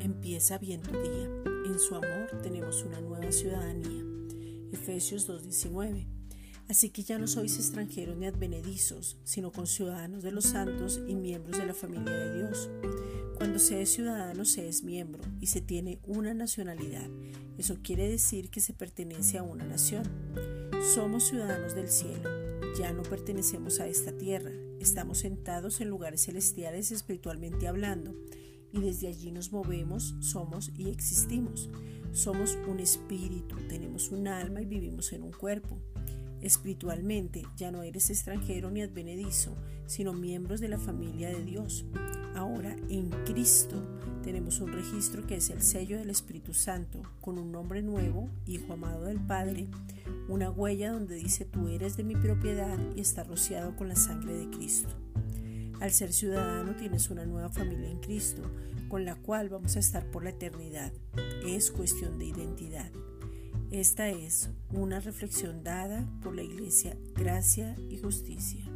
Empieza bien tu día. En su amor tenemos una nueva ciudadanía. Efesios 2.19. Así que ya no sois extranjeros ni advenedizos, sino conciudadanos de los santos y miembros de la familia de Dios. Cuando se es ciudadano se es miembro y se tiene una nacionalidad. Eso quiere decir que se pertenece a una nación. Somos ciudadanos del cielo. Ya no pertenecemos a esta tierra. Estamos sentados en lugares celestiales espiritualmente hablando y desde allí nos movemos, somos y existimos. Somos un espíritu, tenemos un alma y vivimos en un cuerpo. Espiritualmente ya no eres extranjero ni advenedizo, sino miembros de la familia de Dios. Ahora en Cristo tenemos un registro que es el sello del Espíritu Santo, con un nombre nuevo, Hijo amado del Padre, una huella donde dice tú eres de mi propiedad y está rociado con la sangre de Cristo. Al ser ciudadano tienes una nueva familia en Cristo, con la cual vamos a estar por la eternidad. Es cuestión de identidad. Esta es una reflexión dada por la Iglesia Gracia y Justicia.